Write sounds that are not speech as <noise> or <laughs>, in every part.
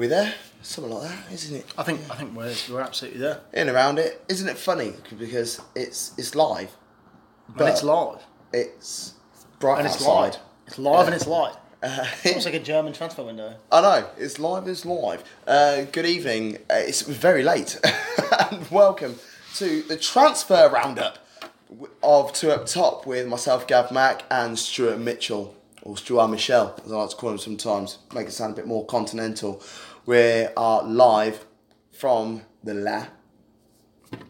we there? Something like that, isn't it? I think I think we're we're absolutely there. In and around it, isn't it funny because it's it's live, and it's live. It's bright and it's outside. live. It's live and it's live. <laughs> Uh, It's like a German transfer window. I know it's live. It's live. Uh, good evening. Uh, it's very late, <laughs> and welcome to the transfer roundup of Two Up Top with myself, Gav Mack, and Stuart Mitchell, or Stuart Michel, as I like to call him sometimes, make it sound a bit more continental. We are live from the La.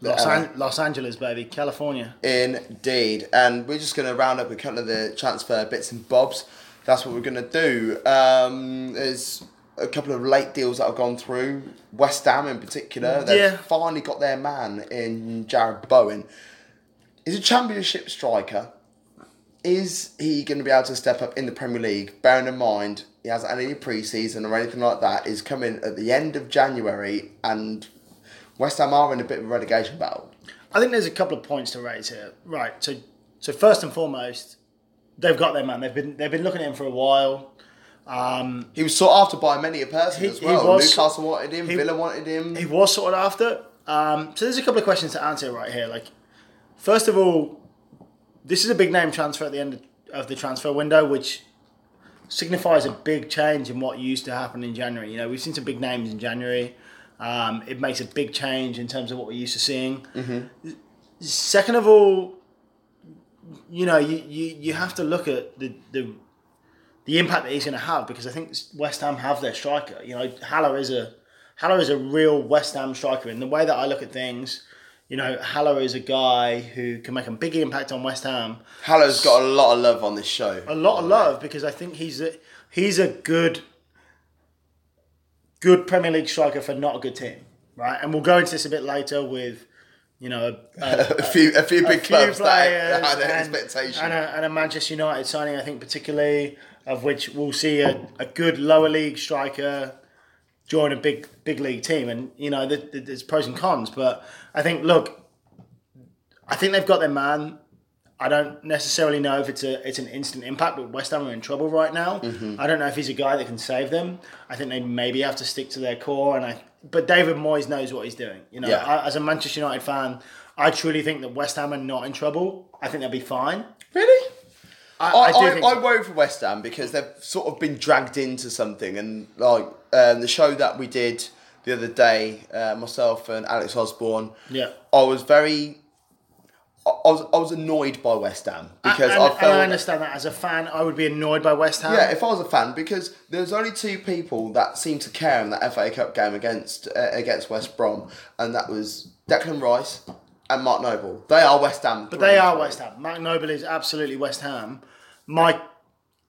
Los, Uh, An- Los Angeles, baby, California. Indeed. And we're just going to round up a couple of the transfer bits and bobs. That's what we're going to do. Um, there's a couple of late deals that have gone through. West Ham in particular. They've Yeah. finally got their man in Jarrod Bowen. He's a championship striker. Is he going to be able to step up in the Premier League? Bearing in mind he hasn't had any pre-season or anything like that. He's coming at the end of January and West Ham are in a bit of a relegation battle. I think there's a couple of points to raise here. Right. So so first and foremost, they've got their man. They've been they've been looking at him for a while. Um, He was sought after by many a person He- as well. was- Newcastle wanted him, he- Villa wanted him. he was sorted after. Um, so there's a couple of questions to answer right here. Like, first of all, this is a big name transfer at the end of the transfer window, which signifies a big change in what used to happen in January. You know, we've seen some big names in January. Um, it makes a big change in terms of what we're used to seeing. Second of all, you know, you, you, you have to look at the, the the impact that he's going to have because I think West Ham have their striker. You know, Haller is a Haller is a real West Ham striker. In the way that I look at things, you know, Haller is a guy who can make a big impact on West Ham. Haller's got a lot of love on this show. A lot of love because I think he's a he's a good good Premier League striker for not a good team, right? And we'll go into this a bit later with. You know, a, <laughs> a, a few, a few a big few clubs that players had an and, expectation. and, a, and a Manchester United signing, I think, particularly of which we'll see a, a good lower league striker join a big big league team, and you know, th- th- there's pros and cons, but I think look, I think they've got their man. I don't necessarily know if it's a it's an instant impact, but West Ham are in trouble right now. Mm-hmm. I don't know if he's a guy that can save them. I think they maybe have to stick to their core, and I. But David Moyes knows what he's doing. You know, Yeah. I, as a Manchester United fan, I truly think that West Ham are not in trouble. I think they'll be fine. really? I, I, I, think I, worry for West Ham because they've sort of been dragged into something. And like um, the show that we did the other day, uh, myself and Alex Osborne, Yeah. I was very. I was, I was annoyed by West Ham because and, I and felt I understand that as a fan, I would be annoyed by West Ham. Yeah, if I was a fan, because there was only two people that seemed to care in that FA Cup game against uh, against West Brom, and that was Declan Rice and Mark Noble. They are West Ham. But they are West Ham. Mark Noble is absolutely West Ham. My,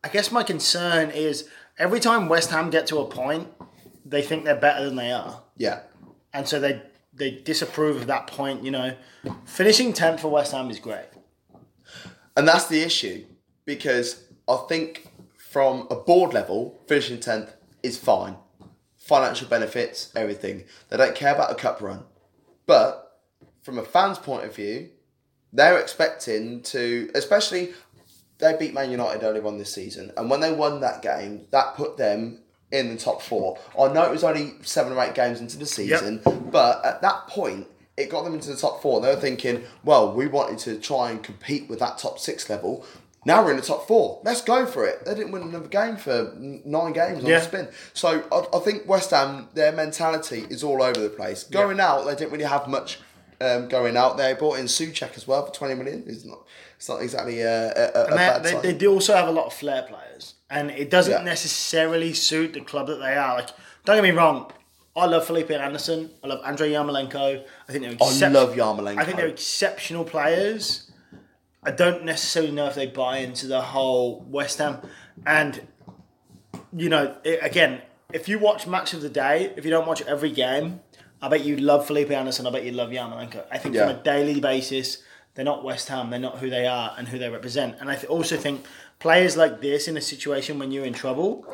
I guess my concern is every time West Ham get to a point, they think they're better than they are, Yeah, and so they they disapprove of that point. You know, finishing tenth for West Ham is great. and that's the issue because I think from a board level, finishing tenth is fine. Financial benefits, everything. They don't care about a cup run, but from a fan's point of view, they're expecting to, especially they beat Man United earlier on this season, and when they won that game, that put them in the top four. I know it was only seven or eight games into the season, but at that point, it got them into the top four. They were thinking, well, we wanted to try and compete with that top six level. Now we're in the top four. Let's go for it. They didn't win another game for nine games on Yeah. the spin. So I, I think West Ham, their mentality is all over the place. Going out, they didn't really have much um, going out. They bought in Soucek as well for twenty million. It's not. It's not exactly a, a, a bad they, they, they do also have a lot of flair players, and it doesn't Yeah. necessarily suit the club that they are. Like, don't get me wrong, I love Felipe Anderson. I love Andrei Yarmolenko. I think they're I love Yarmolenko. I think they're exceptional players. I don't necessarily know if they buy into the whole West Ham. And, you know, it, again, if you watch Match of the Day, if you don't watch every game, I bet you love Felipe Anderson. I bet you love Yarmolenko. I think Yeah. from a daily basis, they're not West Ham. They're not who they are and who they represent. And I th- also think players like this in a situation when you're in trouble,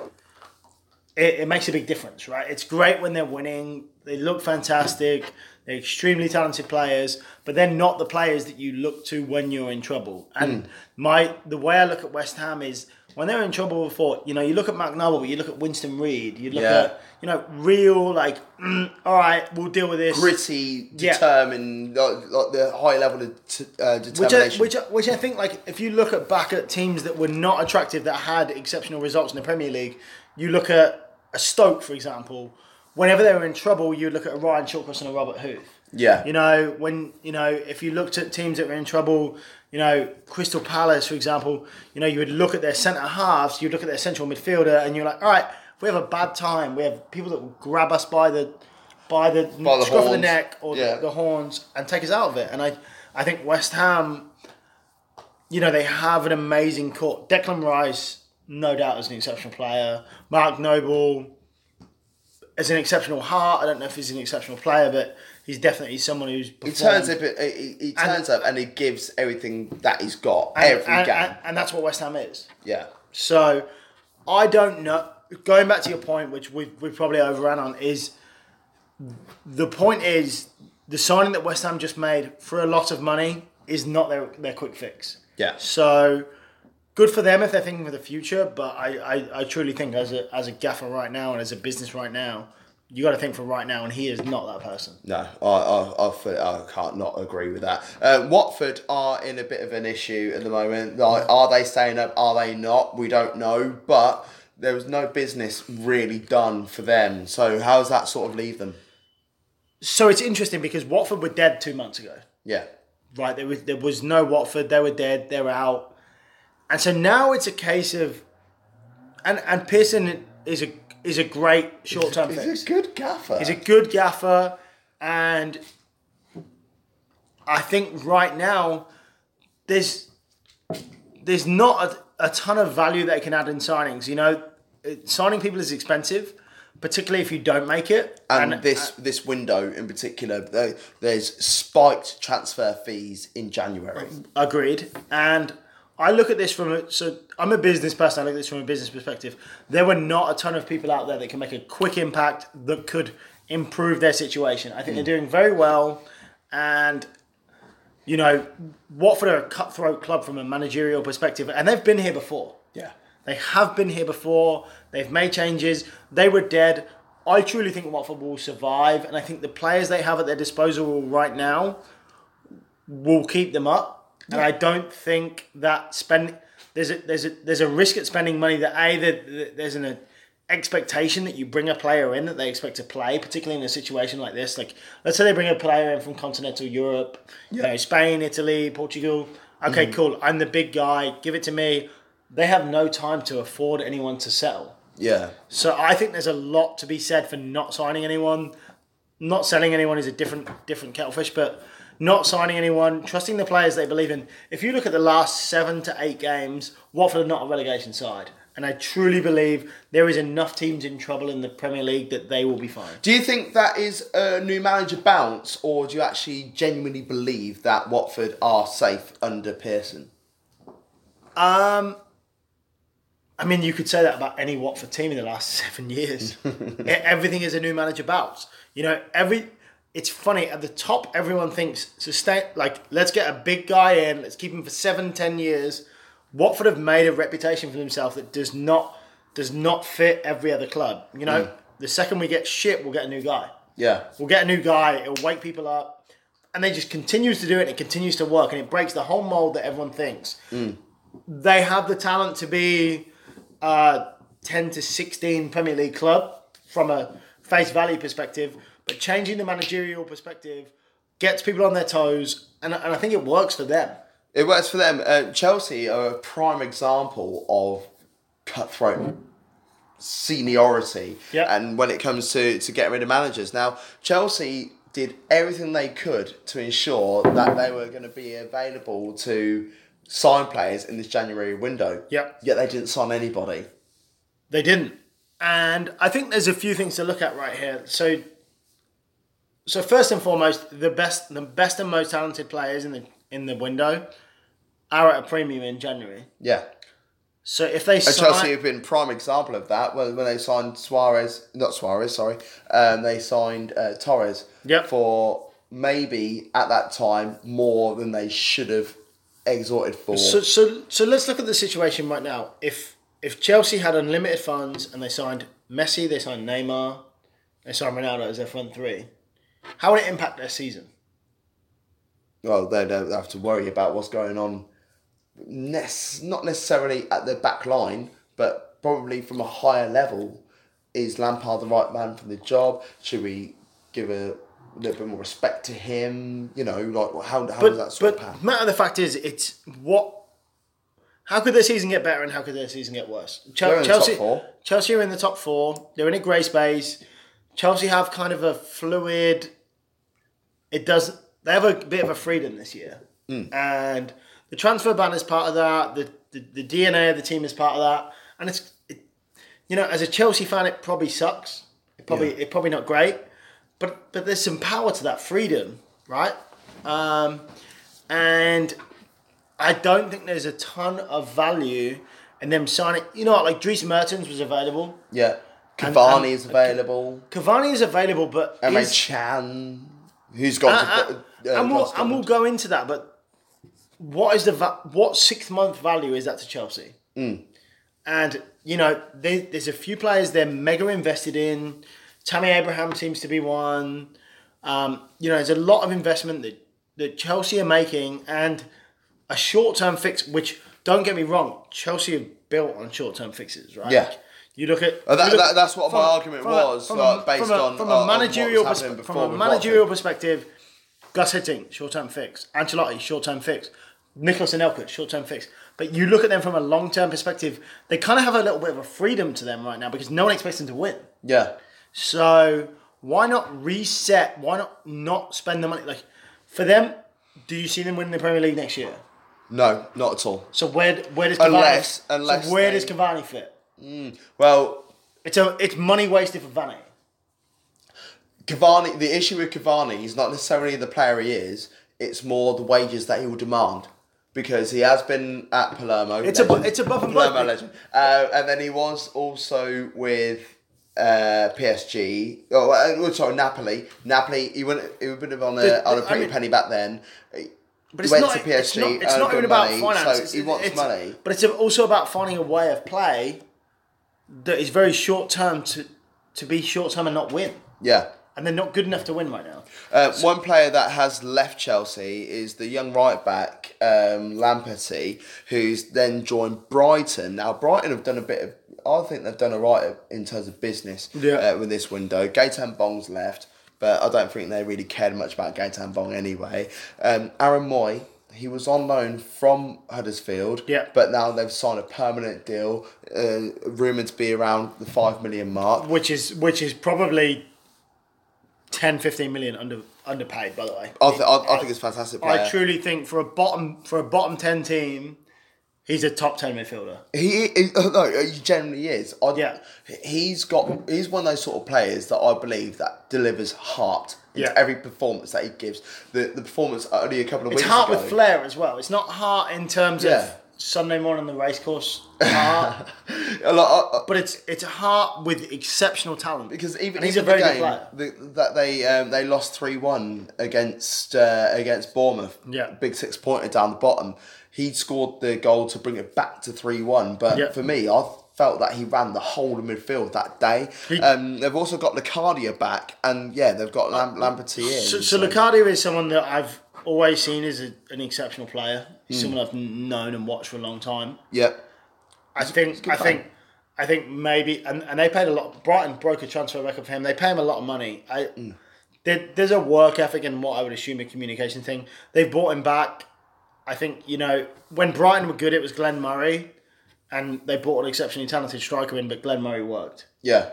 it, it makes a big difference, right? It's great when they're winning. They look fantastic. They're extremely talented players, but they're not the players that you look to when you're in trouble. And mm. my the way I look at West Ham is when they were in trouble before, you know, you look at Mark you look at Winston Reid, you look Yeah. at, you know, real, like, mm, <clears throat> all right, we'll deal with this. Gritty, Yeah. determined, like, like the high level of t- uh, Which I, determination. which, I, which I think, like, if you look at back at teams that were not attractive that had exceptional results in the Premier League, you look at a Stoke, for example. Whenever they were in trouble, you look at a Ryan Shawcross and a Robert Huth. yeah. You know, when you know, if you looked at teams that were in trouble, you know, Crystal Palace, for example, you know, you would look at their centre halves, you'd look at their central midfielder, and you're like, all right, we have a bad time, we have people that will grab us by the by the, By the scruff of the neck or Yeah. the, the horns and take us out of it. And I, I think West Ham, you know, they have an amazing court. Declan Rice, no doubt, is an exceptional player. Mark Noble is an exceptional heart. I don't know if he's an exceptional player, but he's definitely someone who's He turns up. He, he turns up and he gives everything that he's got every and, game. and, and that's what West Ham is. yeah. So I don't know. Going back to your point, which we we probably overran on, is the point is the signing that West Ham just made for a lot of money is not their their quick fix. Yeah. So good for them if they're thinking for the future, but I, I, I truly think as a as a gaffer right now and as a business right now, you got to think for right now, and he is not that person. No, I, I, I, I can't not agree with that. Uh, Watford are in a bit of an issue at the moment. Like, are they staying up? Are they not? We don't know. But there was no business really done for them. So how does that sort of leave them? So it's interesting because Watford were dead two months ago. Yeah, right? There was there was no Watford. They were dead. They were out, and so now it's a case of, and and Pearson is a is a great short term he's a good gaffer. He's a good gaffer, and I think right now there's there's not a, a ton of value that he can add in signings. You know, It- signing people is expensive, particularly if you don't make it. and, this uh, this window in particular, there- there's spiked transfer fees in January. Agreed. And I look at this from a so I'm a business person. I look at this from a business perspective. There were not a ton of people out there that can make a quick impact that could improve their situation. I think they're hmm. doing very well, and you know Watford are a cutthroat club from a managerial perspective, and they've been here before. Yeah. They have been here before. They've made changes. They were dead. I truly think Watford will survive, and I think the players they have at their disposal right now will keep them up. And I don't think that spend there's a there's a there's a risk at spending money that a that there's an uh, expectation that you bring a player in that they expect to play, particularly in a situation like this. Like let's say they bring a player in from continental Europe, you know, Spain, Italy, Portugal. Okay, mm-hmm. cool. I'm the big guy. Give it to me. They have no time to afford anyone to sell. Yeah. So I think there's a lot to be said for not signing anyone. Not selling anyone is a different different kettlefish, but not signing anyone, trusting the players they believe in. If you look at the last seven to eight games, Watford are not a relegation side. And I truly believe there is enough teams in trouble in the Premier League that they will be fine. Do you think that is a new manager bounce, or do you actually genuinely believe that Watford are safe under Pearson? Um, I mean, you could say that about any Watford team in the last <laughs> seven years. <laughs> Everything is a new manager bounce. You know, every. It's funny at the top. Everyone thinks sustain. Like, let's get a big guy in. Let's keep him for seven, ten years. Watford have made a reputation for themselves that does not does not fit every other club. You know, mm. the second we get shit, we'll get a new guy. Yeah. We'll get a new guy. It'll wake people up, and they just continues to do it. and It continues to work, and it breaks the whole mold that everyone thinks. Mm. They have the talent to be a ten to sixteen Premier League club from a face value perspective, but changing the managerial perspective gets people on their toes, and, and I think it works for them. It works for them. Uh, Chelsea are a prime example of cutthroat seniority. Yeah. And when it comes to, to getting rid of managers. Now, Chelsea did everything they could to ensure that they were going to be available to sign players in this January window. Yep. Yet they didn't sign anybody. They didn't. And I think there's a few things to look at right here. So so first and foremost, the best the best and most talented players in the in the window are at a premium in January. Yeah. So if they sign, Chelsea have been prime example of that when, when they signed Suarez, not Suarez, sorry, um, they signed uh, Torres Yep. for maybe at that time more than they should have exhorted for. so, so so let's look at the situation right now. If if Chelsea had unlimited funds and they signed Messi, they signed Neymar, they signed Ronaldo as their front three, how would it impact their season? Well, they don't have to worry about what's going on. Not necessarily at the back line, but probably from a higher level. Is Lampard the right man for the job? Should we give a little bit more respect to him? You know, like how, how But does that sort but of happen? matter of the fact is, it's what. How could their season get better and how could their season get worse? Chel- They're the top Chelsea, four. Chelsea are in the top four. They're in a grey space. Chelsea have kind of a fluid. It does. They have a bit of a freedom this year, Hmm. and the transfer ban is part of that. The, the the DNA of the team is part of that, and it's it, you know as a Chelsea fan, it probably sucks. It probably Yeah. it's probably not great, but but there's some power to that freedom, right? Um, and I don't think there's a ton of value in them signing. You know, what, like Dries Mertens was available. Yeah, And- Cavani and- is available. Cavani is available, but Emre is- Chan, who's gone to. uh, and, we'll, and we'll go into that. But what is the va- what six month value is that to Chelsea? And you know, there, there's a few players they're mega invested in. Tammy Abraham seems to be one. Um, you know, there's a lot of investment that that Chelsea are making, and a short term fix. Which don't get me wrong, Chelsea are built on short term fixes, right? Yeah. You look at Uh, that- you look- that- that's what my argument from was, from like, a, based from a, on- from a what managerial was happening perspe- from a managerial Watford. perspective. Guus Hiddink, short term fix. Ancelotti, short term fix. Nicolas Anelka, short term fix. But you look at them from a long term perspective, they kind of have a little bit of a freedom to them right now because no one expects them to win. Yeah, So why not reset? Why not not spend the money? Like for them, do you see them winning the Premier League next year? No, not at all. So where where does Cavani, Unless- unless so where they- does Cavani fit? Well, It's a it's money wasted for Vanny. Cavani, the issue with Cavani is not necessarily the player he is; it's more the wages that he will demand. Because he has been at Palermo. It's legend. it's above and Palermo legend. Uh, and then he was also with uh, PSG. Oh, uh, sorry, Napoli. Napoli. He went. He would have been on a on a I pretty mean- penny back then. But it's not, PSG. it's not, it's not even about money, finance. So he wants it's- money. But it's also about finding a way of play that is very short term to to be short term and not win. Yeah. And they're not good enough to win right now. Uh, one player that has left Chelsea is the young right back um, Lamptey, who's then joined Brighton. Now Brighton have done a bit of. I think they've done alright in terms of business Yeah. uh, with this window. Gaetan Bong's left, but I don't think they really cared much about Gaetan Bong anyway. Um, Aaron Mooy. He was on loan from Huddersfield, Yeah. but now they've signed a permanent deal, uh, rumoured to be around the five million mark. Which is which is probably 10, 15 million under underpaid, by the way. I, th- I, I think it's fantastic. Player. I truly think for a bottom for a bottom ten team, he's a top ten midfielder. He, he no, he generally is. I, Yeah. he's got. He's one of those sort of players that I believe that delivers heart into Yeah. every performance that he gives. The the performance only a couple of It's weeks heart ago. with flair as well. It's not heart in terms Yeah. of Sunday morning on the racecourse <laughs> heart, A lot, uh, uh, but it's it's a heart with exceptional talent. because even he's a very the good game player. the, that they um, they lost three one against uh, against Bournemouth. Yeah. big six pointer down the bottom. He scored the goal to bring it back to three one. But Yeah. for me, I felt that he ran the whole of midfield that day. He- um, they've also got Locadia back, and yeah, they've got Lam- Lamptey in. So, so Locadia is someone that I've always seen as a, an exceptional player. He's someone I've known and watched for a long time. yeah, I think I player. think I think maybe and, and they paid a lot. Brighton broke a transfer record for him. They pay him a lot of money. I Mm. there, there's a work ethic and what I would assume a communication thing. They've brought him back. I think you know when Brighton were good, it was Glenn Murray, and they brought an exceptionally talented striker in, but Glenn Murray worked. yeah.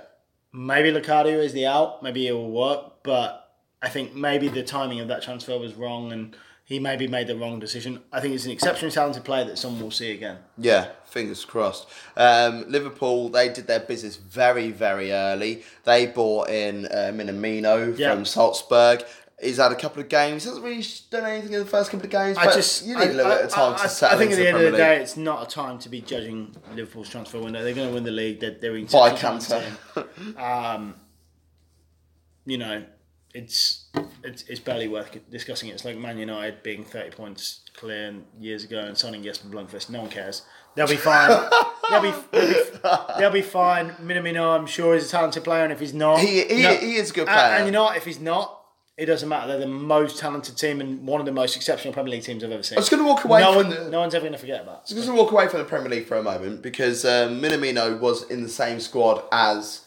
Maybe Locadia is the out. Maybe it will work, but I think maybe the timing of that transfer was wrong, and he maybe made the wrong decision. I think it's an exceptionally talented player that someone will see again. Yeah, fingers crossed. Um, Liverpool, they did their business very, very early. They bought in uh, Minamino Yeah. from Salzburg. He's had a couple of games. He hasn't really done anything in the first couple of games. I just you need a little I, bit of time I, to I, settle I think at into the end of the day, League. it's not a time to be judging Liverpool's transfer window. They're going to win the league. They're, they're in By Cantor. Um, you know, it's it's it's barely worth discussing. It's like Man United being thirty points clear years ago and signing Jesper Blomqvist. No one cares. They'll be fine. they'll, be, they'll be they'll be fine. Minamino, I'm sure, is a talented player, and if he's not, He, he, no- he is a good and, player. and you know what? If he's not, it doesn't matter. They're the most talented team and one of the most exceptional Premier League teams I've ever seen. I was going to walk away no from one, the. no one's ever going to forget that. I'm just going to walk away from the Premier League for a moment because um, Minamino was in the same squad as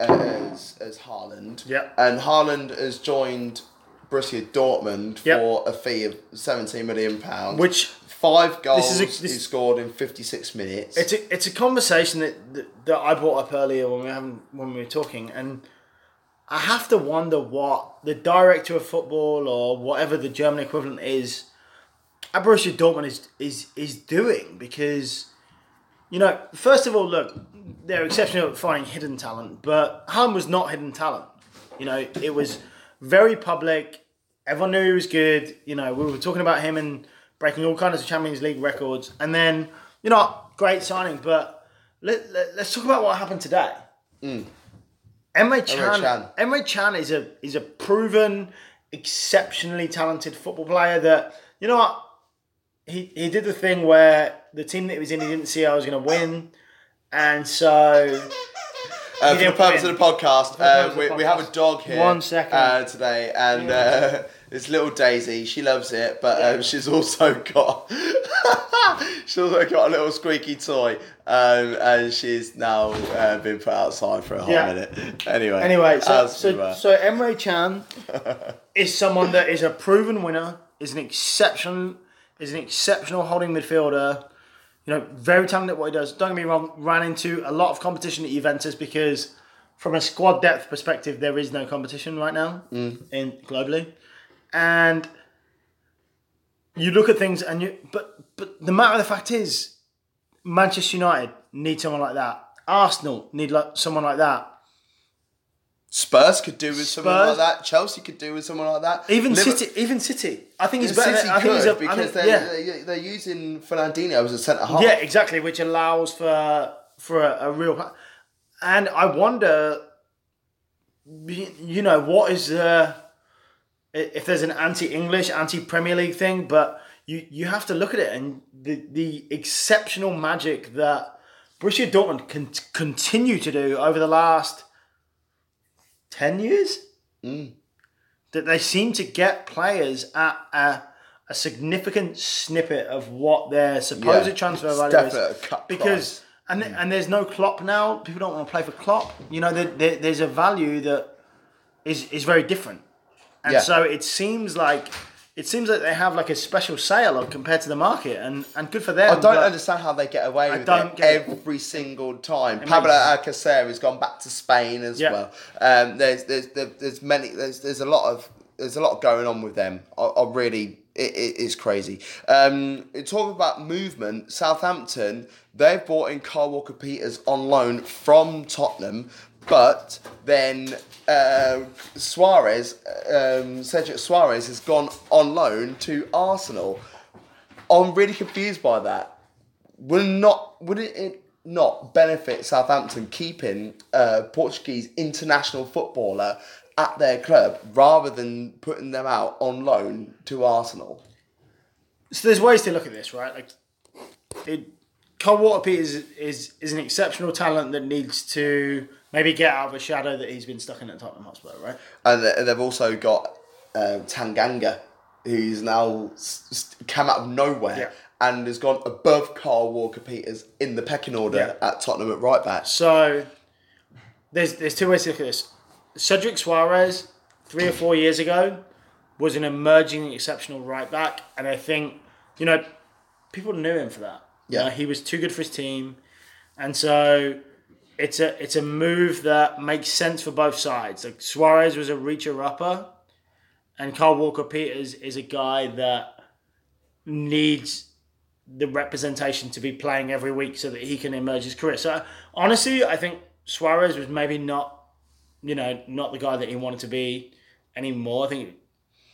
as as Haaland. Yeah. And Haaland has joined Borussia Dortmund Yep. for a fee of 17 million pounds. Which five goals a- this- he scored in 56 minutes. It's a it's a conversation that, that that I brought up earlier when we were having, when we were talking, and I have to wonder what the director of football or whatever the German equivalent is at Borussia Dortmund is is is doing because you know first of all look they're exceptional at finding hidden talent, but Haaland was not hidden talent. You know it was very public. Everyone knew he was good. You know we were talking about him and breaking all kinds of Champions League records, and then you know great signing, but let, let, us talk about what happened today. Mm. Emre Chan, Can. Emre Chan is a is a proven, exceptionally talented football player. That you know what he he did the thing where the team that he was in he didn't see I was going to win, and so Uh, for the purpose win. of the podcast, uh, we, the we have a dog here One second. Uh, today, and uh, it's little Daisy. She loves it, but um, she's also <laughs> got she's also got a little squeaky toy, um, and she's now uh, been put outside for a hot Yeah. minute. Anyway, Anyway, so so, so Emre Chan <laughs> is someone that is a proven winner, is an exceptional is an exceptional holding midfielder. You know, very talented at what he does. Don't get me wrong, ran into a lot of competition at Juventus because from a squad depth perspective, there is no competition right now in globally. And you look at things and you but but the matter of the fact is Manchester United need someone like that. Arsenal need like someone like that. Spurs could do with someone like that. Chelsea could do with someone like that. Even City, even City. I think he's City better. than, I think he's a, I because think, they're, yeah, they're they're using Fernandinho as a centre half. yeah, exactly, which allows for for a, a real. And I wonder, you know, what is uh, if there's an anti-English, anti-Premier League thing, but you you have to look at it and the the exceptional magic that Borussia Dortmund can continue to do over the last ten years. Mm. That they seem to get players at a, a significant snippet of what their supposed Yeah. transfer value is definitely a cut because and mm. and there's no Klopp now. People don't want to play for Klopp. You know, there, there, there's a value that is is very different, and Yeah. so it seems like it seems like they have like a special sale on compared to the market, and and good for them. I don't understand how they get away with don't it get it. every single time. Pablo makes- Alcacer has gone back to Spain as Yeah. well. Um, there's, there's there's many there's there's a lot of there's a lot going on with them. I, I really it, it is crazy. Um, talking about movement, Southampton they've brought in Carl Walker Peters on loan from Tottenham. But then uh, Soares, um, Cedric Soares, has gone on loan to Arsenal. I'm really confused by that. Would not would it not benefit Southampton keeping a Portuguese international footballer at their club rather than putting them out on loan to Arsenal? So there's ways to look at this, right? Like, it, Cole Walker is, is is an exceptional talent that needs to maybe get out of a shadow that he's been stuck in at Tottenham Hotspur, right? And they've also got uh, Tanganga, who's now come out of nowhere Yeah. and has gone above Carl Walker Peters in the pecking order Yeah. at Tottenham at right back. So there's there's two ways to look at this. Cedric Soares, three or four years ago, was an emerging exceptional right back, and I think you know people knew him for that. You Yeah. know, he was too good for his team, and so it's a it's a move that makes sense for both sides. Like Soares was a reacher upper, and Carl Walker Peters is a guy that needs the representation to be playing every week so that he can emerge his career. So honestly, I think Soares was maybe not, you know, not the guy that he wanted to be anymore. I think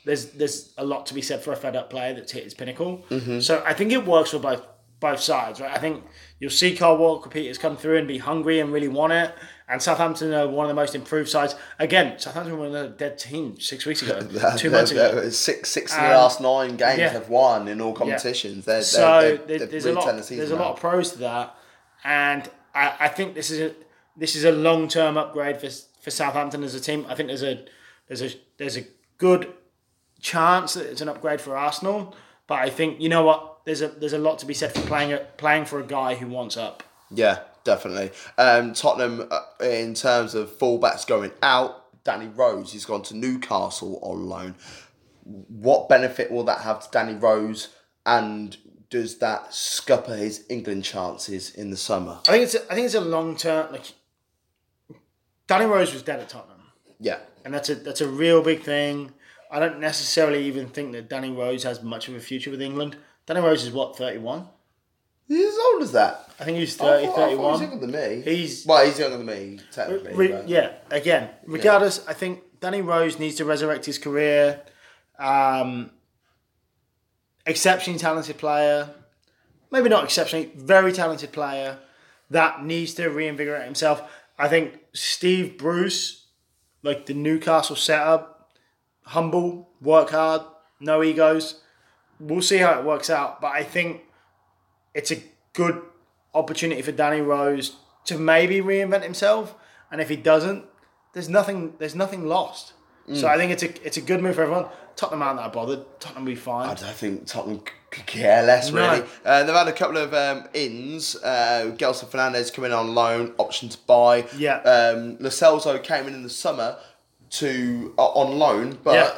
there's there's a lot to be said for a fed up player that's hit his pinnacle. Mm-hmm. So I think it works for both both sides, right? I think you'll see Carl Walker Peters come through and be hungry and really want it. And Southampton are one of the most improved sides. Again, Southampton were a dead team six weeks ago, <laughs> two months ago. Six, six of the last nine games yeah. have won in all competitions. They're, So they're, they're, there's a lot. turning the season There's a lot of pros to that, and I, I think this is a this is a long term upgrade for for Southampton as a team. I think there's a there's a there's a good chance that it's an upgrade for Arsenal, but I think you know what there's a there's a lot to be said for playing playing for a guy who wants up. Yeah, definitely. Um, Tottenham, uh, in terms of fullbacks going out, Danny Rose, he's gone to Newcastle on loan. What benefit will that have to Danny Rose? And does that scupper his England chances in the summer? I think it's a, I think it's a long term like. Danny Rose was dead at Tottenham. Yeah. and that's a that's a real big thing. I don't necessarily even think that Danny Rose has much of a future with England. Danny Rose is what thirty one. He's as old as that. I think he's I 30, thought- I thought he was 31. younger than me. He's well, he's younger than me, technically. re- but- yeah. Again, regardless, I think Danny Rose needs to resurrect his career. Um, exceptionally talented player, maybe not exceptionally, very talented player that needs to reinvigorate himself. I think Steve Bruce, like the Newcastle setup, humble, work hard, no egos. We'll see how it works out, but I think it's a good opportunity for Danny Rose to maybe reinvent himself. And if he doesn't, there's nothing there's nothing lost. So I think it's a it's a good move for everyone. Tottenham aren't that bothered. Tottenham will be fine. I don't think Tottenham could care less, No. really. Uh, they've had a couple of um, ins. Uh, Gedson Fernandes coming on loan, option to buy. Yeah. Um, came in in the summer to uh, on loan, but Yeah.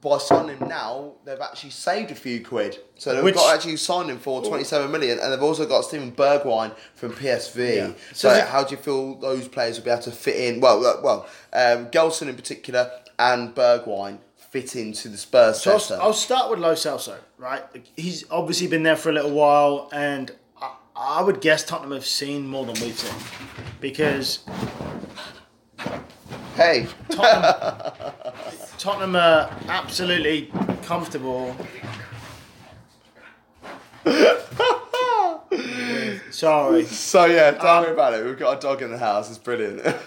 By signing him now, they've actually saved a few quid. So they've Which- got actually signed him for 27 million, and they've also got Steven Bergwijn from PSV. Yeah. So, So how do you feel those players will be able to fit in? Well, uh, well, um, Gelson in particular and Bergwijn fit into the Spurs So. I'll, I'll start with Lo Celso, right? He's obviously been there for a little while, and I, I would guess Tottenham have seen more than we've seen because hey. Tottenham <laughs> are absolutely comfortable. <laughs> Sorry. So yeah, tell Um, me about it. We've got a dog in the house. It's brilliant. <laughs>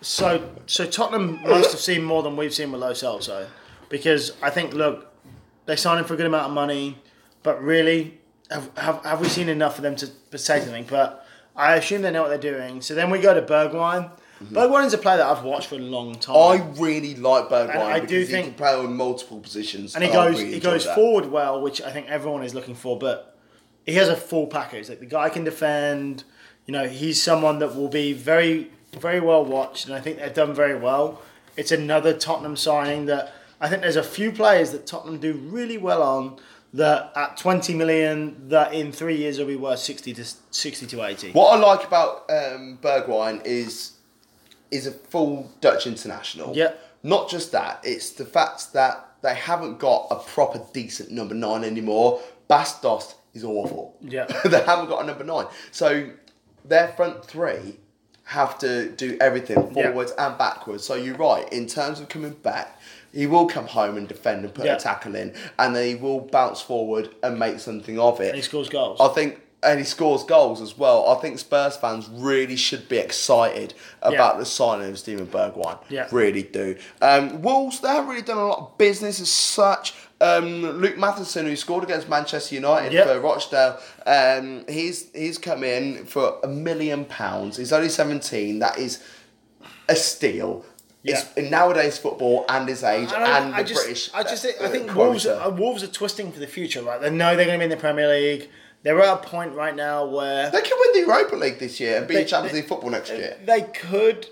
So, so Tottenham must have seen more than we've seen with Lo Celso, because I think look, they signed him for a good amount of money, but really, have, have, have we seen enough for them to, to say something? But I assume they know what they're doing. So then we go to Bergwijn. Bergwijn is a player that I've watched for a long time. I really like Bergwijn And I do he think- can play on multiple positions, and he goes really he goes that. forward well, which I think everyone is looking for. But he has a full package. Like the guy can defend. You know, he's someone that will be very very well watched, and I think they've done very well. It's another Tottenham signing that I think there's a few players that Tottenham do really well on. That at 20 million, that in three years will be worth 60 to 60 to 80. What I like about um, Bergwijn is is a full Dutch international. Yeah. Not just that, it's the fact that they haven't got a proper decent number nine anymore. Bastos is awful. Yeah. <laughs> they haven't got a number nine. So their front three have to do everything Yeah. forwards and backwards. So you're right, in terms of coming back, he will come home and defend and put Yeah. a tackle in, and then he will bounce forward and make something of it. And he scores goals. I think, and he scores goals as well. I think Spurs fans really should be excited about Yeah. the signing of Steven Bergwijn. Yeah. Really do. Um, Wolves, they haven't really done a lot of business as such. Um, Luke Matheson, who scored against Manchester United Yeah. for Rochdale, um, he's he's come in for a million pounds. He's only 17. That is a steal. It's in nowadays football and his age I, and I the just, British. I just, think, I uh, think quota. Wolves, are, Wolves are twisting for the future, right? They know they're going to be in the Premier League. They're at a point right now where They can win the Europa League this year and be They- in Champions League football next year. they could.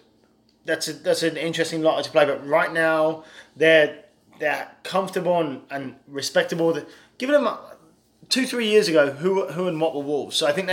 That's a, that's an interesting lot to play, but right now they're they're comfortable and, and respectable. Given them uh, two three years ago, who who and what were Wolves? So I think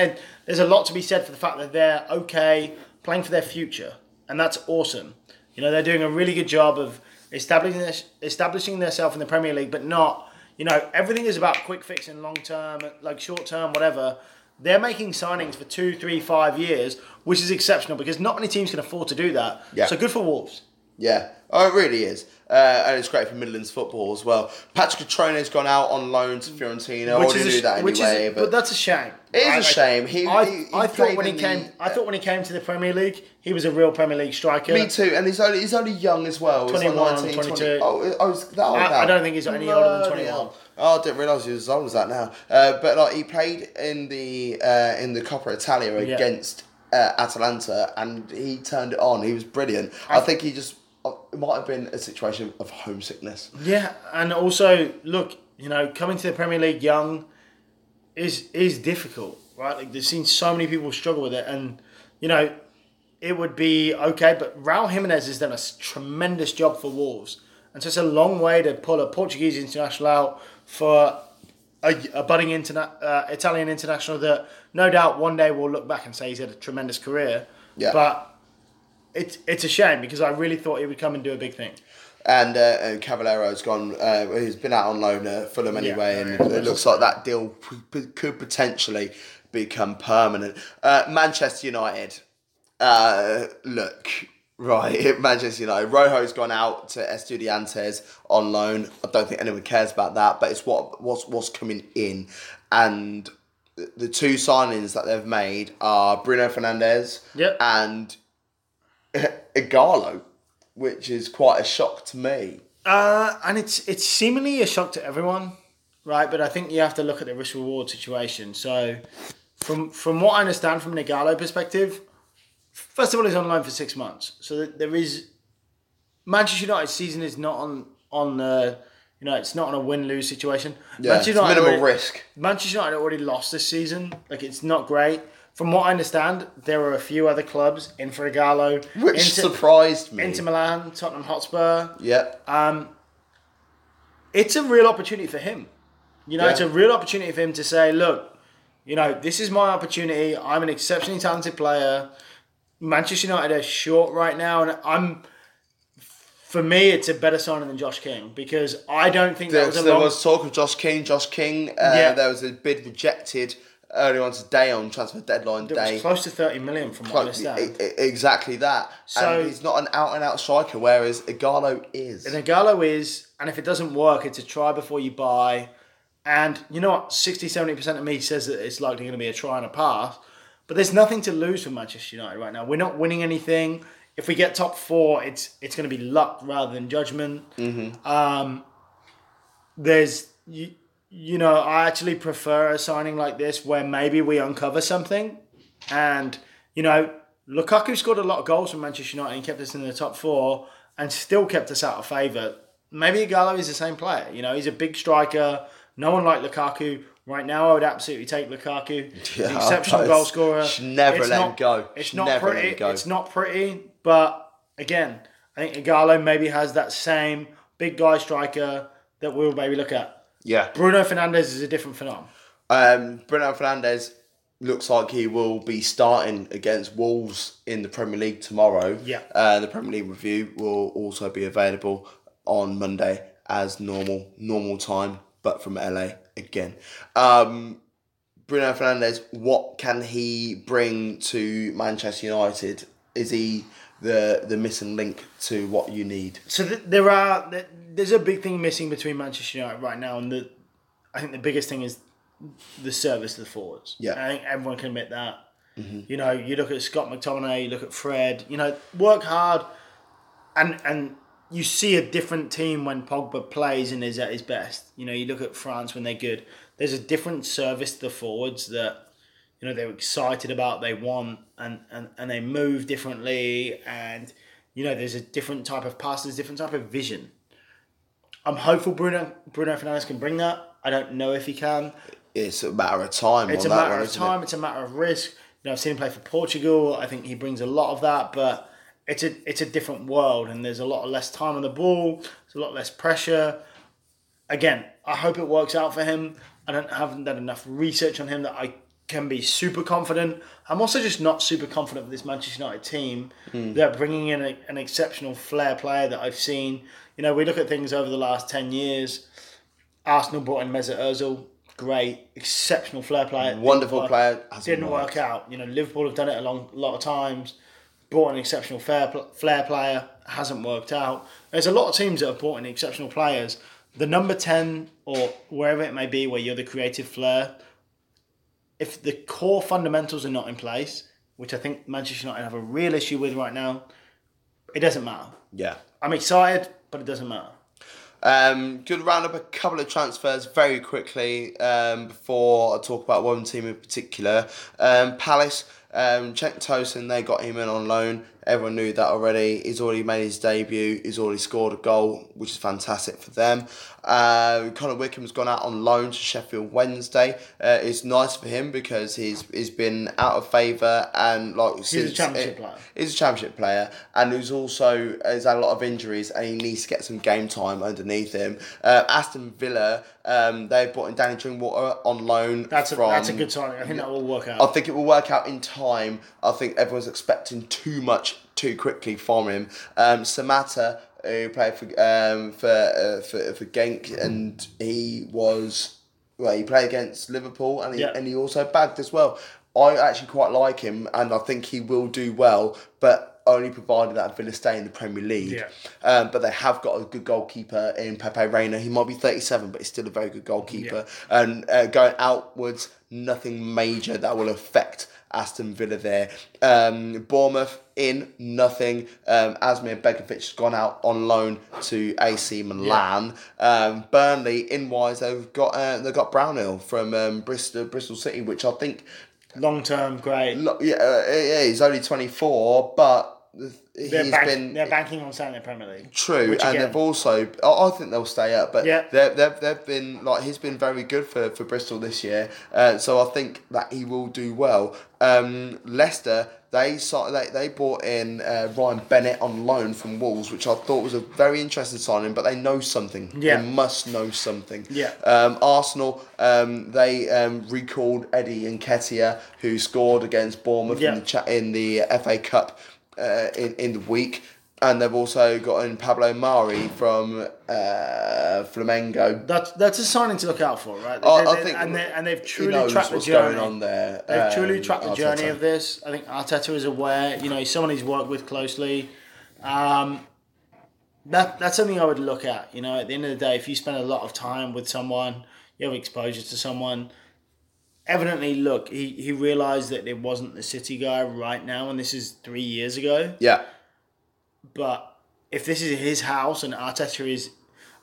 there's a lot to be said for the fact that they're okay playing for their future, and that's awesome. You know, they're doing a really good job of establishing establishing themselves in the Premier League, but not. You know, everything is about quick fix and long term, like short term, whatever. They're making signings for two, three, five years, which is exceptional because not many teams can afford to do that. Yeah. So good for Wolves. Yeah, oh, it really is. Uh, and it's great for Midlands football as well. Patrick Cutrone's gone out on loan to Fiorentina. I already knew that which is, but, that's a shame. It is a shame. He- I, he- he I thought when he came, the- I thought when he came to the Premier League, he was a real Premier League striker. me too. And he's only he's only young as well. He's like 21, 19, 20. Oh, oh, is that old I- now? I don't think he's any older than Bloody 21. Oh, I didn't realise he was as old as that now. Uh, but like he played in the uh, in the Coppa Italia Yeah. against uh, Atalanta, and he turned it on. He was brilliant. I, think he just uh, it might have been a situation of homesickness. Yeah, and also look, you know, coming to the Premier League young is is difficult, right? Like they've seen so many people struggle with it, and you know, it would be okay. But Raul Jimenez has done a tremendous job for Wolves, and so it's a long way to pull a Portuguese international out for a, a budding interna- uh, Italian international that no doubt one day we'll look back and say he's had a tremendous career. Yeah. But it's it's a shame because I really thought he would come and do a big thing. And, uh, and Cavaleiro's gone. Uh, he's been out on loan at Fulham anyway, Yeah. and it looks like that deal p- p- could potentially become permanent. Uh, Manchester United. Uh, look, right, <laughs> Manchester United. Rojo's gone out to Estudiantes on loan. I don't think anyone cares about that, but it's what what's what's coming in, and the- the two signings that they've made are Bruno Fernandes Yep. and <laughs> Ighalo, which is quite a shock to me. Uh, and it's it's seemingly a shock to everyone, right? But I think you have to look at the risk reward situation. So, from from what I understand from an Ighalo perspective, first of all, he's on loan for six months. So there is Manchester United season is not on on the you know it's not on a win lose situation. Yeah, it's minimal already, risk. Manchester United already lost this season. Like it's not great. From what I understand, there are a few other clubs in for Ighalo, Which Inter, surprised me. Inter Milan, Tottenham Hotspur, yeah. it's a real opportunity for him. You know, Yeah. it's a real opportunity for him to say, look, you know, this is my opportunity. I'm an exceptionally talented player. Manchester United are short right now, and I'm. For me, it's a better signing than Josh King because I don't think that There, was a there was talk of Josh King. Josh King, uh, Yeah. there was a bid rejected early on today on transfer deadline it day. close to thirty million from what I understand. exactly that. So- and he's not an out and out striker, whereas Ighalo is. And Ighalo is, and if it doesn't work, it's a try before you buy. And you know what? 60 70% of me says that it's likely going to be a try and a pass. But there's nothing to lose for Manchester United right now. We're not winning anything. If we get top four, it's it's going to be luck rather than judgment. Um, there's, you, you know, I actually prefer a signing like this where maybe we uncover something. And, you know, Lukaku scored a lot of goals for Manchester United and kept us in the top four and still kept us out of favour. Maybe Ighalo is the same player. You know, he's a big striker. No one like Lukaku. Right now, I would absolutely take Lukaku. He's <laughs> an exceptional goal scorer. never It's let not- him go. It's Should not pretty. It's not pretty, but again, I think Ighalo maybe has that same big guy striker that we'll maybe look at. Yeah. Bruno Fernandes is a different phenomenon. Um, Bruno Fernandes looks like he will be starting against Wolves in the Premier League tomorrow. Yeah. Uh, the Premier League review will also be available on Monday as normal, normal time, but from LA again. Um, Bruno Fernandes, what can he bring to Manchester United? Is he the the missing link to what you need? So th- there are th- there's a big thing missing between Manchester United right now, and the I think the biggest thing is the service to the forwards. Yeah. I think everyone can admit that. Mm-hmm. You know, you look at Scott McTominay, you look at Fred. You know, work hard, and and you see a different team when Pogba plays and is at his best. You know, you look at France when they're good. There's a different service to the forwards that you know they're excited about, they want, and and, and they move differently, and you know there's a different type of pass, there's a different type of vision. I'm hopeful Bruno Bruno fernandes can bring that. I don't know if he can. It's a matter of time. It's a that matter one, of isn't it? time. It's a matter of risk. You know, I've seen him play for Portugal. I think he brings a lot of that, but it's a it's a different world, and there's a lot less time on the ball. There's a lot less pressure. Again, I hope it works out for him. I don't haven't done enough research on him that I can be super confident. I'm also just not super confident with this Manchester United team. Hmm. They're bringing in a, an exceptional flair player that I've seen. You know, we look at things over the last ten years. Arsenal brought in Mesut Ozil, great, exceptional flair player. Wonderful Didn't player. hasn't Didn't worked. work out. You know, Liverpool have done it a long, lot of times. bought an exceptional fair pl- flair player, hasn't worked out. There's a lot of teams that have bought in exceptional players. The number 10 or wherever it may be where you're the creative flair, if the core fundamentals are not in place, which I think Manchester United have a real issue with right now, it doesn't matter. Yeah. I'm excited, but it doesn't matter. Um, good round up a couple of transfers very quickly um, before I talk about one team in particular. Um, Palace, um, Cenk Tosun, they got him in on loan. Everyone knew that already. He's already made his debut. He's already scored a goal, which is fantastic for them. Uh, Connor Wickham's gone out on loan to Sheffield Wednesday. Uh, it's nice for him because he's he's been out of favour and like He's a championship it- player. He's a championship player and who's also has had a lot of injuries and he needs to get some game time underneath him. Uh, Aston Villa, um, they've brought in Danny Drinkwater on loan. That's a, from, that's a good signing. I think that will work out. I think it will work out in time. I think everyone's expecting too much too quickly from him. Um, Samatta, who played for um, for, uh, for for Genk, and he was well, he played against Liverpool, and he, Yeah. and he also bagged as well. I actually quite like him, and I think he will do well, but only provided that Villa stay in the Premier League. Yeah. Um, but they have got a good goalkeeper in Pepe Reina. He might be 37, but he's still a very good goalkeeper. Yeah. And uh, going outwards, nothing major that will affect Aston Villa there. Um, Bournemouth in, nothing. Um, Asmir Begovic has gone out on loan to AC Milan. Um, Burnley in wise, they've got uh, they've got Brownhill from um, Bristol Bristol City, which I think Long term, great. Look, yeah, uh, yeah, he's only 24, but he's They're, bank, been they're banking on staying in the Premier League. true, and they've also. I I think they'll stay up, but Yeah. they've, they've, they've been like he's been very good for, for Bristol this year, uh, so I think that he will do well. Um, Leicester. They, they they brought in uh, Ryan Bennett on loan from Wolves, which I thought was a very interesting signing. But they know something. Yeah. They must know something. Yeah. Um, Arsenal, um, they um, recalled Eddie Nketiah, who scored against Bournemouth Yeah. in the in the FA Cup uh, in in the week, and they've also got in Pablo Mari from uh, Flamengo. That's that's a signing to look out for, right? I- They- I think and, they, and they've truly tracked the journey. going on there. They've truly um, tracked the journey of this. I think Arteta is aware. You know, he's someone he's worked with closely. Um, that that's something I would look at. You know, at the end of the day, if you spend a lot of time with someone, you have exposure to someone. Evidently, look, he, he realised that it wasn't the City guy right now, and this is three years ago. Yeah, But if this is his house and Arteta is,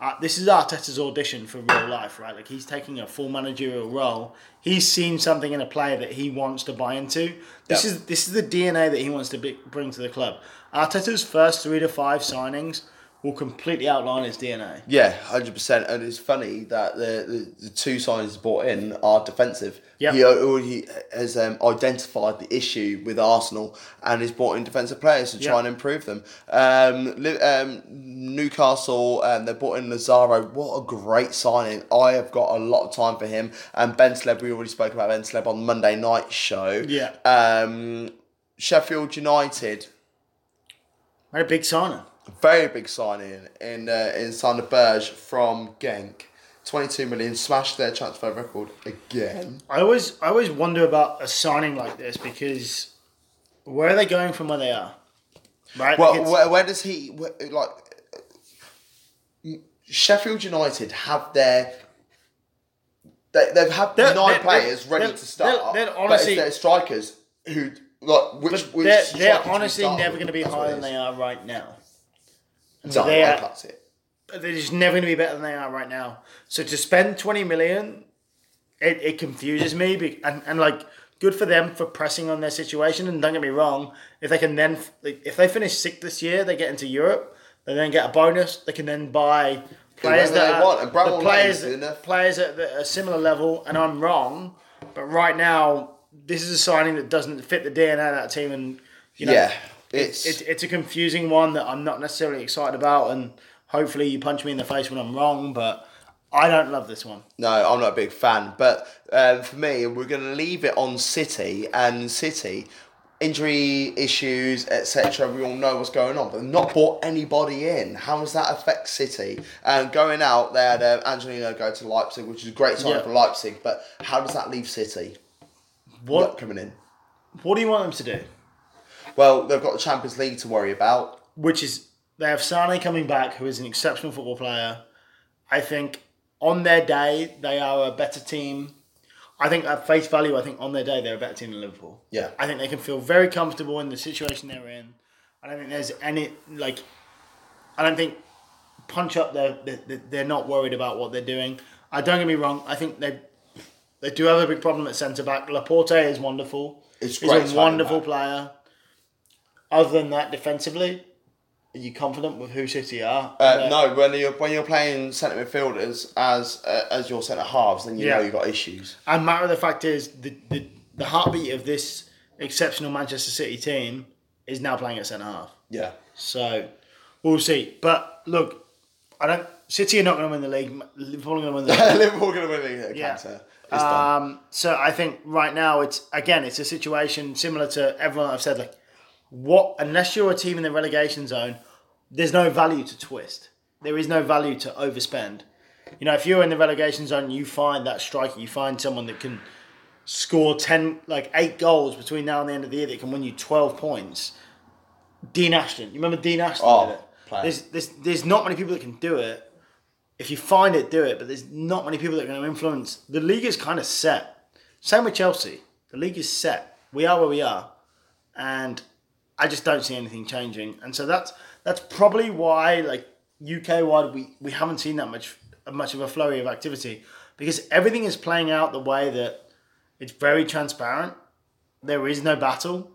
uh, this is Arteta's audition for real life, right? Like he's taking a full managerial role. He's seen something in a player that he wants to buy into. This is this is the DNA that he wants to be, bring to the club. Arteta's first three to five signings will completely outline his DNA. yeah, hundred percent. And it's funny that the, the, the two signings brought in are defensive. Yeah. he already has um, identified the issue with Arsenal and has brought in defensive players to try and improve them. Um, um, Newcastle, um, they brought in Lazaro. What a great signing! I have got a lot of time for him. And Bentaleb, we already spoke about Bentaleb on Monday night show. Yeah. Um, Sheffield United, A big signing. Very big signing in uh, in Sander Berge from Genk. 22 million smashed their transfer record again. I always I always wonder about a signing like this because where are they going from where they are? Right. Well, Like, where, where does he where, like? Sheffield United have their. They, they've had They're- 9 they're- players they're- ready to start. they're but honestly- it's their strikers who like which which they're, they're honestly never going to be higher than they are right now. And No, so they I are, can't see it. they're just never going to be better than they are right now. So to spend 20 million, it, it confuses me. be- And, and like, good for them for pressing on their situation. And don't get me wrong, if they can then, if they finish sixth this year, they get into Europe, they then get a bonus, they can then buy players Whoever that they are, want, and Bramall the players, enough. players at a similar level. And I'm wrong, but right now, this is a signing that doesn't fit the DNA of that team. And, you know, Yeah, it's, it's, it's a confusing one that I'm not necessarily excited about, and hopefully you punch me in the face when I'm wrong. But I don't love this one. No, I'm not a big fan. But um, for me, we're going to leave it on City and City. Injury issues, etc. We all know what's going on, but they've not brought anybody in. How does that affect City? And going out, they had uh, Angelino go to Leipzig, which is a great sign Yeah. for Leipzig. But how does that leave City? What Not coming in. What do you want them to do? Well, they've got the Champions League to worry about. which is they have Sane coming back, who is an exceptional football player. I think on their day they are a better team. I think at face value, I think on their day they're a better team than Liverpool. Yeah. I think they can feel very comfortable in the situation they're in. I don't think there's any like. I don't think punch up. They're they're, they're not worried about what they're doing. I don't get me wrong. I think they they do have a big problem at centre back. Laporte is wonderful. It's He's great a wonderful player. Other than that, defensively, are you confident with who City are? Uh, no, when you're when you're playing centre midfielders as uh, as your centre halves, then you Yeah. know you've got issues. And matter of the fact is, the, the the heartbeat of this exceptional Manchester City team is now playing at centre half. Yeah. So we'll see. But look, I don't. City are not going to win the league. Liverpool are going to <laughs> win the league. Liverpool going to win the Yeah. cancer. It's. Um, so I think right now it's again it's a situation similar to everyone I've said like what unless you're a team in the relegation zone, there's no value to twist. There is no value to overspend. You know, if you're in the relegation zone, you find that striker, you find someone that can score ten like eight goals between now and the end of the year that can win you twelve points. Dean Ashton, you remember Dean Ashton? Oh, did it? player. There's, there's there's not many people that can do it if you find it, do it. But there's not many people that are going to influence. The league is kind of set. Same with Chelsea. The league is set. We are where we are, and I just don't see anything changing. And so that's that's probably why, like UK wide, we, we haven't seen that much much of a flurry of activity because everything is playing out the way that it's very transparent. There is no battle,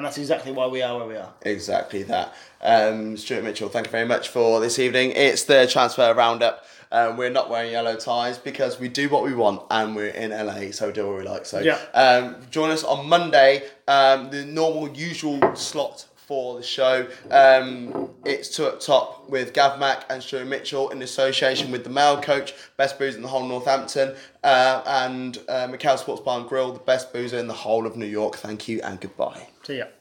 and that's exactly why we are where we are. Exactly that. Um, Stuart Mitchell, thank you very much for this evening. It's the transfer roundup. Um, we're not wearing yellow ties because we do what we want and we're in LA, so we do what we like. So Yeah. um, join us on Monday, um, the normal, usual slot for the show. Um, it's two up top with Gav Mack and Stuart Mitchell in association with the male coach, best boozer in the whole Northampton, uh, and uh, Macau Sports Bar and Grill, the best boozer in the whole of New York. Thank you and goodbye. So yeah.